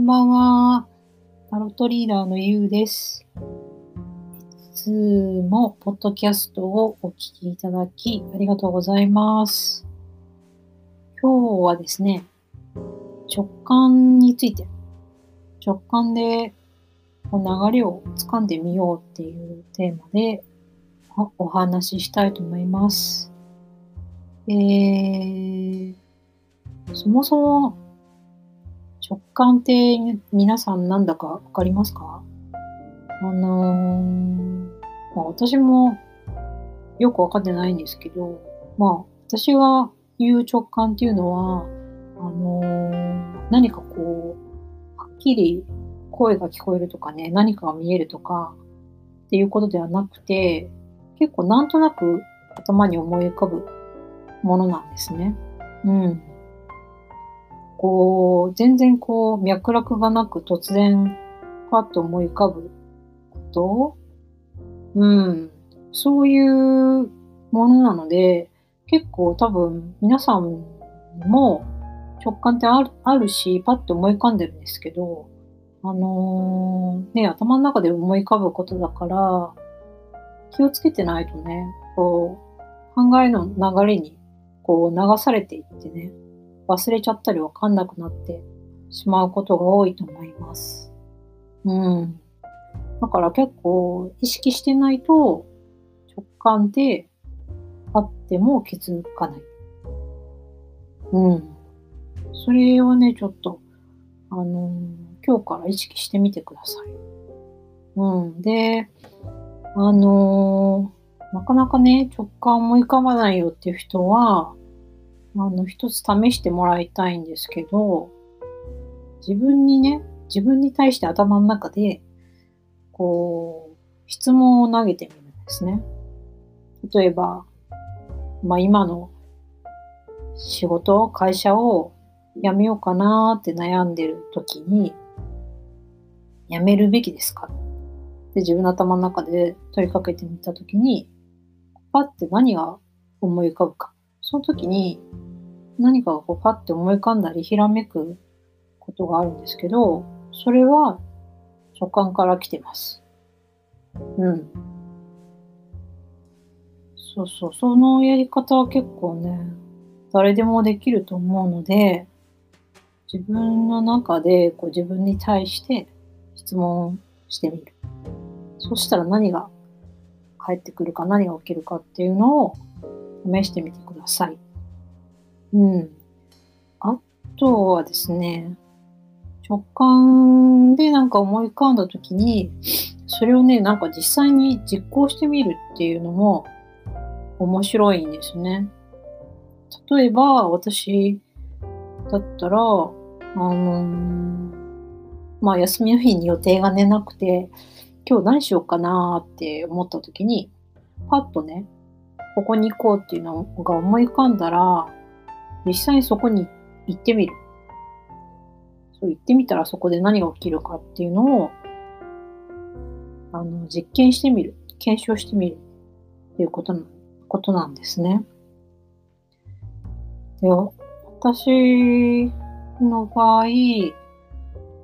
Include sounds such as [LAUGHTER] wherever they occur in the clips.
んばんは。タロットリーダーのゆうです。いつもポッドキャストをお聞きいただきありがとうございます。今日はですね、直感について、直感でこう流れをつかんでみようっていうテーマでお話ししたいと思います。えー、そもそも感って皆さんなんだかわかりますか？あのーまあ、私もよくわかってないんですけど、まあ私が言う直感っていうのは、あのー何かこう、はっきり声が聞こえるとかね、何かが見えるとかっていうことではなくて、結構なんとなく頭に思い浮かぶものなんですね。うん。こう、全然こう、脈絡がなく突然、パッと思い浮かぶこと？うん。そういうものなので、結構多分皆さんも直感ってあるあるし、パッと思い浮かんでるんですけど、あのーね、頭の中で思い浮かぶことだから、気をつけてないとね、こう、考えの流れにこう流されていってね、忘れちゃったりわかんなくなってしまうことが多いと思います。うん。だから結構意識してないと直感ってあっても気づかない。うん。それをね、ちょっと、あのー今日から意識してみてください。うん。で、あのーなかなかね、直感思い浮かばないよっていう人は、あの、一つ試してもらいたいんですけど、自分にね、自分に対して頭の中で、こう、質問を投げてみるんですね。例えば、まあ今の仕事、会社を辞めようかなーって悩んでる時に、辞めるべきですか？って自分の頭の中で問いかけてみた時に、パッて何が思い浮かぶか。その時に何かがこうパッて思い浮かんだりひらめくことがあるんですけど、それは直感から来てます。うん。そうそう、そのやり方は結構ね、誰でもできると思うので、自分の中でこう自分に対して質問してみる。そしたら何が返ってくるか何が起きるかっていうのを試してみてください。うん。あとはですね、直感でなんか思い浮かんだ時に、それをね、なんか実際に実行してみるっていうのも面白いんですね。例えば、私だったら、あのーまあ休みの日に予定がねなくて、今日何しようかなって思った時に、パッとね、ここに行こうっていうのが思い浮かんだら、実際にそこに行ってみる。そう行ってみたらそこで何が起きるかっていうのを、あの、実験してみる。検証してみる。っていうことなことなんですね。で、私の場合、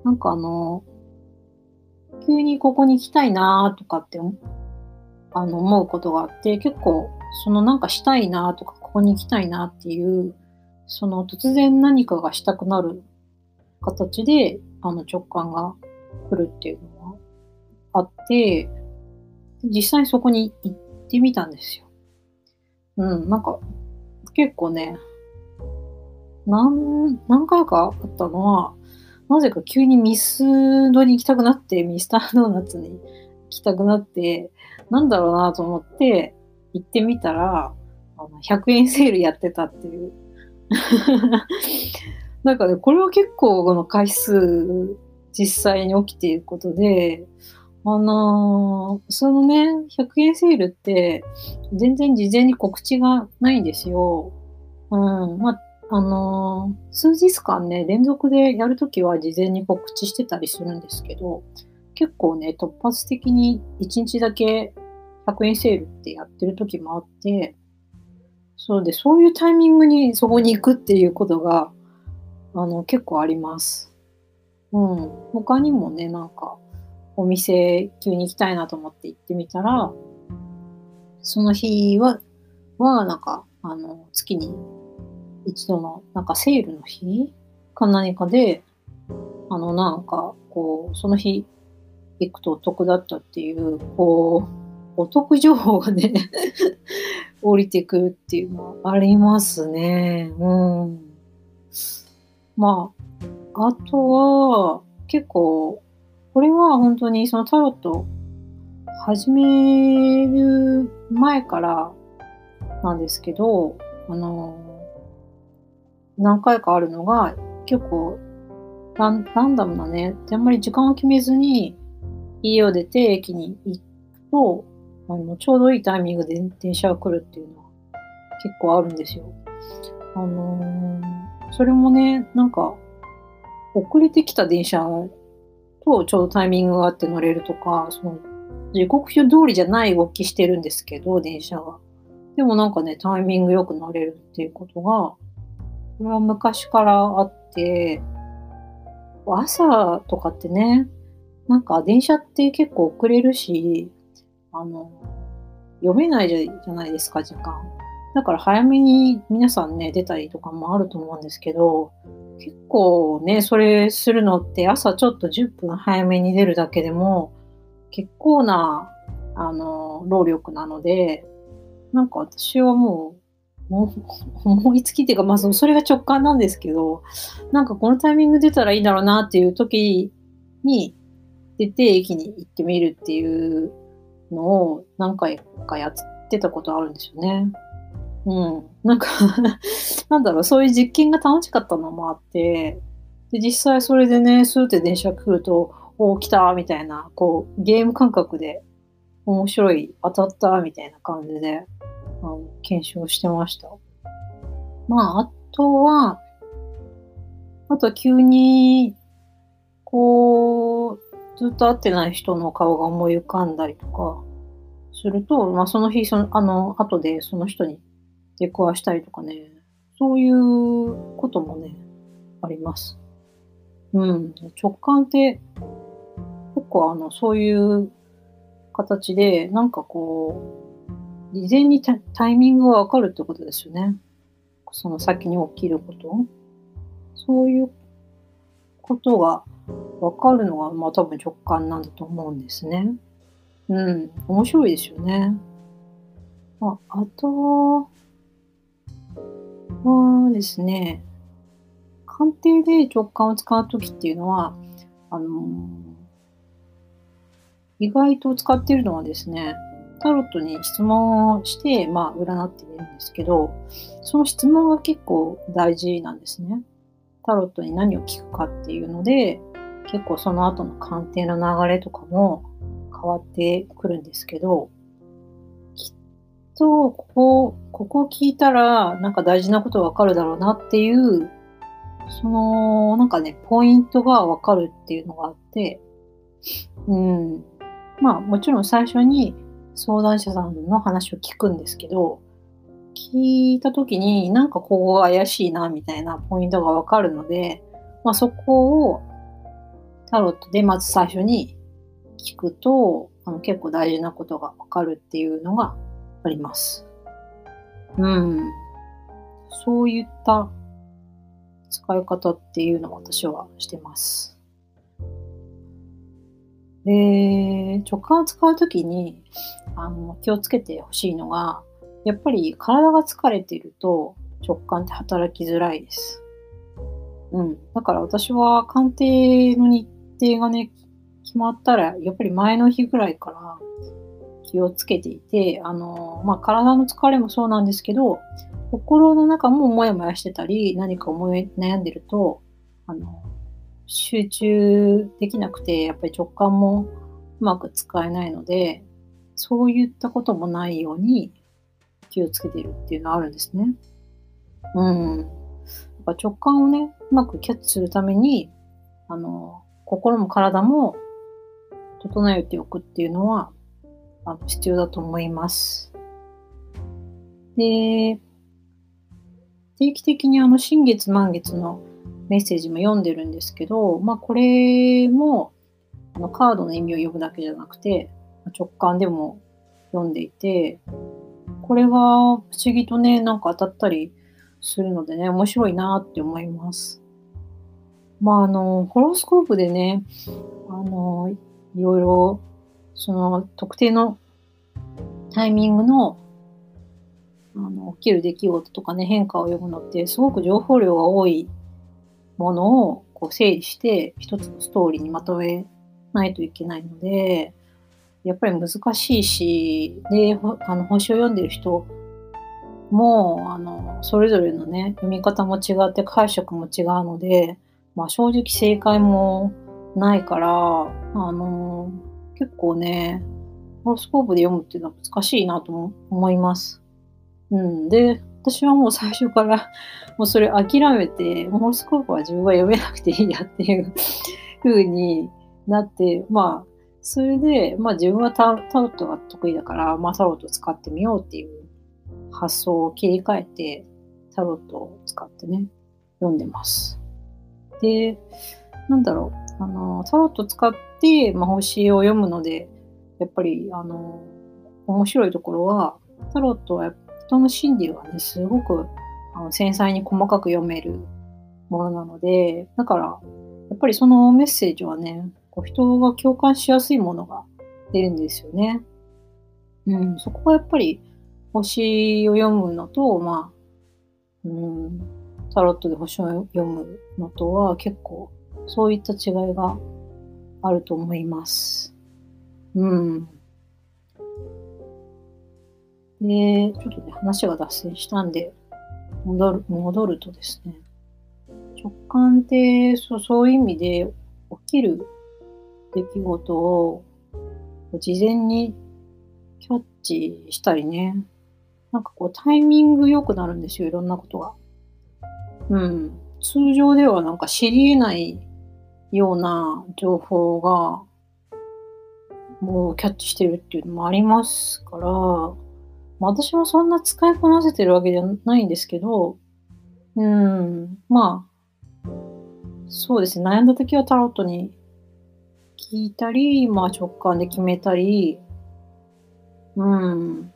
なんかあの、急にここに行きたいなとかってあの思うことがあって、結構そのなんかしたいなとか、ここに行きたいなっていう、その突然何かがしたくなる形であの直感が来るっていうのがあって、実際そこに行ってみたんですよ。うん、なんか結構ね、何、何回かあったのは、なぜか急にミスドに行きたくなって、ミスタードーナツに行きたくなって、なんだろうなと思って行ってみたら、あの100円セールやってたっていう。[LAUGHS] なんかね、これは結構この回数実際に起きていることで、あのーそのね、100円セールって全然事前に告知がないんですよ。うん。まあ、あのー数日間ね、連続でやるときは事前に告知してたりするんですけど、結構ね、突発的に1日だけ100円セールってやってるときもあって、そうで、そういうタイミングにそこに行くっていうことが、あの、結構あります。うん。他にもね、なんか、お店急に行きたいなと思って行ってみたら、その日は、は、なんか、あの、月に一度の、なんかセールの日？か何かで、あの、なんか、こう、その日行くとお得だったっていう、こう、お得情報がね [LAUGHS] 降りてくるっていうのはありますね。うん。まあ、あとは、結構、これは本当にそのタロット始める前からなんですけど、あの、何回かあるのが、結構ランランダムなね、あんまり時間を決めずに家を出て駅に行くと、あのちょうどいいタイミングで電車が来るっていうのは結構あるんですよ。あのー、それもね、なんか、遅れてきた電車とちょうどタイミングがあって乗れるとか、その時刻表通りじゃない動きしてるんですけど、電車が。でもなんかね、タイミングよく乗れるっていうことが、これは昔からあって、朝とかってね、なんか電車って結構遅れるし、あの、読めないじゃないですか、時間。だから早めに皆さんね、出たりとかもあると思うんですけど、結構ね、それするのって朝ちょっと10分早めに出るだけでも結構な、あの、労力なので、なんか私はもう、もう思いつきっていうか、まあそれが直感なんですけど、なんかこのタイミング出たらいいだろうなっていう時に出て駅に行ってみるっていうのを何回かやってたことあるんですよね。うん。なんか [LAUGHS] なんだろう、そういう実験が楽しかったのもあって、で、実際それでね、スーって電車来ると、お来たみたいな、こう、ゲーム感覚で面白い、当たったみたいな感じで、あの検証してました。まあ、あとは、あとは急に、こう、ずっと会ってない人の顔が思い浮かんだりとかすると、まあ、その日、その、あの、後でその人に出くわしたりとかね、そういうこともね、あります。うん。直感って結構あの、そういう形で、なんかこう、事前にタイミングがわかるってことですよね。その先に起きること。そういうことがわかるのが、まあ多分直感なんだと思うんですね。うん。面白いですよね。ああとはですね、鑑定で直感を使うときっていうのは、あの意外と使っているのはですね、タロットに質問をして、まあ、占ってみるんですけど、その質問が結構大事なんですね。タロットに何を聞くかっていうので、結構その後の鑑定の流れとかも変わってくるんですけど、きっと、ここ、ここ聞いたら、なんか大事なことわかるだろうなっていう、その、なんかね、ポイントがわかるっていうのがあって、うん。まあ、もちろん最初に相談者さんの話を聞くんですけど、聞いた時になんかここが怪しいなみたいなポイントがわかるので、まあ、そこをタロットでまず最初に聞くとあの結構大事なことがわかるっていうのがあります。うん。そういった使い方っていうのを私はしてます。で、直感を使うときにあの気をつけてほしいのが、やっぱり体が疲れていると直感って働きづらいです。うん。だから私は鑑定の日程がね、決まったら、やっぱり前の日ぐらいから気をつけていて、あの、まあ、体の疲れもそうなんですけど、心の中もモヤモヤしてたり、何か思い悩んでると、あの、集中できなくて、やっぱり直感もうまく使えないので、そういったこともないように気をつけているっていうのはあるんですね。うん。やっぱ直感をね、うまくキャッチするために、あの、心も体も整えておくっていうのは、あの必要だと思います。で、定期的にあの新月満月のメッセージも読んでるんですけど、まあこれもあのカードの意味を読むだけじゃなくて、直感でも読んでいて、これが不思議とね、なんか当たったりするのでね、面白いなって思います。まああの、ホロスコープでね、あの、いろいろ、その特定のタイミングのあの起きる出来事とかね、変化を読むのって、すごく情報量が多いものをこう整理して、一つのストーリーにまとめないといけないので、やっぱり難しいし、で、あの星を読んでる人も、あの、それぞれのね、読み方も違って解釈も違うので、まあ正直正解もないから、あの、結構ね、ホロスコープで読むっていうのは難しいなと思います。うん。で、私はもう最初から [LAUGHS] もうそれ諦めて、ホロスコープは自分は読めなくていいやっていう [LAUGHS] 風になって、まあ、それで、まあ自分はタタロットが得意だから、まあタロットを使ってみようっていう発想を切り替えて、タロットを使ってね、読んでます。で、なんだろう、あの、タロット使って、まあ、星を読むので、やっぱり、あの、面白いところは、タロットは人の心理がね、すごくあの繊細に細かく読めるものなので、だから、やっぱりそのメッセージはね、こう人が共感しやすいものが出るんですよね。うん、そこはやっぱり星を読むのと、まあ、うん、タロットで星を読むのとは結構そういった違いがあると思います。うん。で、ちょっとね、話が脱線したんで、戻る、戻るとですね、直感ってそうそういう意味で起きる出来事を事前にキャッチしたりね、なんかこうタイミング良くなるんですよ、いろんなことが。うん。通常ではなんか知り得ないような情報がもうキャッチしてるっていうのもありますから、まあ私もそんな使いこなせてるわけじゃないんですけど、うん、まあ、そうですね、悩んだ時はタロットに聞いたり、まあ直感で決めたり、うん、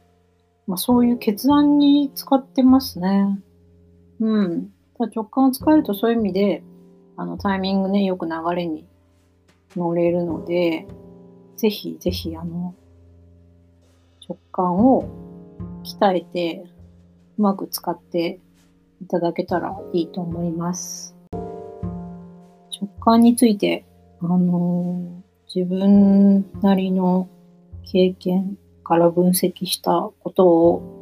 まあそういう決断に使ってますね。うん。直感を使えるとそういう意味で、あのタイミングね、よく流れに乗れるので、ぜひぜひあの、直感を鍛えて、うまく使っていただけたらいいと思います。直感について、あの自分なりの経験から分析したことを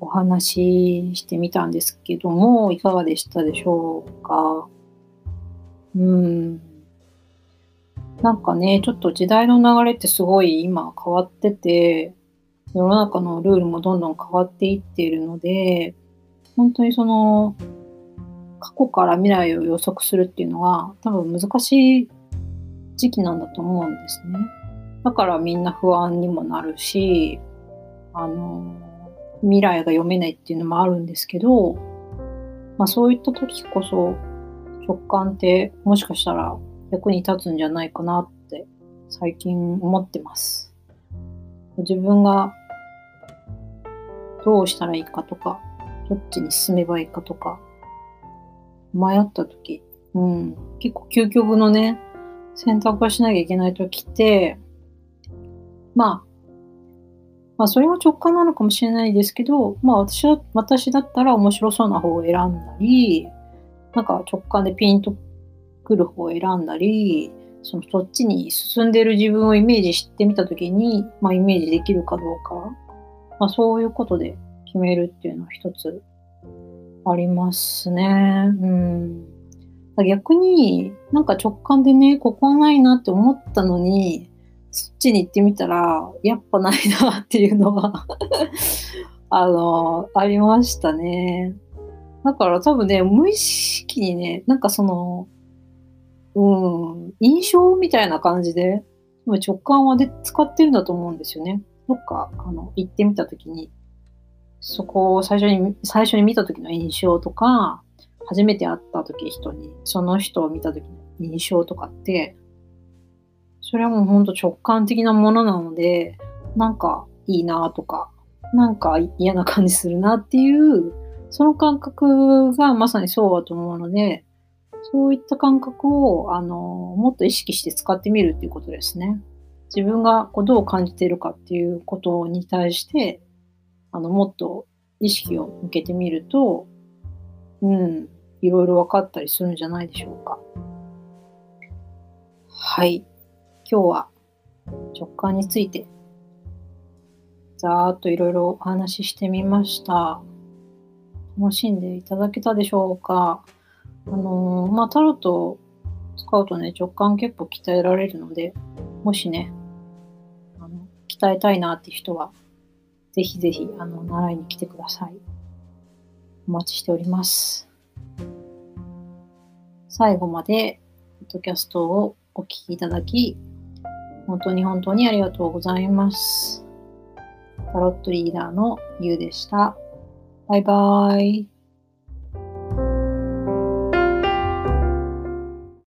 お話ししてみたんですけども、いかがでしたでしょうか？うん。なんかね、ちょっと時代の流れってすごい今変わってて、世の中のルールもどんどん変わっていっているので、本当にその、過去から未来を予測するっていうのは多分難しい時期なんだと思うんですね。だからみんな不安にもなるし、あの、未来が読めないっていうのもあるんですけど、まあそういった時こそ直感ってもしかしたら役に立つんじゃないかなって最近思ってます。自分がどうしたらいいかとか、どっちに進めばいいかとか、迷った時、うん、結構究極のね、選択をしなきゃいけない時って、まあ、まあそれも直感なのかもしれないですけど、まあ私は、私だったら面白そうな方を選んだり、なんか直感でピンとくる方を選んだり、そのそっちに進んでる自分をイメージしてみたときに、まあイメージできるかどうか、まあ、そういうことで決めるっていうのは一つありますね。うん。逆になんか直感でね、ここはないなって思ったのに、そっちに行ってみたら、やっぱないなっていうのが [LAUGHS] あの、ありましたね。だから多分ね、無意識にね、なんかその、うん、印象みたいな感じで、直感はで使ってるんだと思うんですよね。どっか、あの、行ってみたときに、そこを最初に、最初に見た時の印象とか、初めて会った時人に、その人を見た時の印象とかって、それはもうほんと直感的なものなので、なんかいいなとか、なんか嫌な感じするなっていう、その感覚がまさにそうだと思うので、そういった感覚を、あの、もっと意識して使ってみるっていうことですね。自分がこうどう感じているかっていうことに対して、あの、もっと意識を向けてみると、うん、いろいろ分かったりするんじゃないでしょうか。はい。今日は直感について、ざーっといろいろお話ししてみました。楽しんでいただけたでしょうか？あのー、まあ、タロット使うとね、直感結構鍛えられるので、もしね、あの鍛えたいなって人は、ぜひぜひ、あの、習いに来てください。お待ちしております。最後まで、ポッドキャストをお聞きいただき、本当に本当にありがとうございます。タロットリーダーのゆうでした。バイバーイ。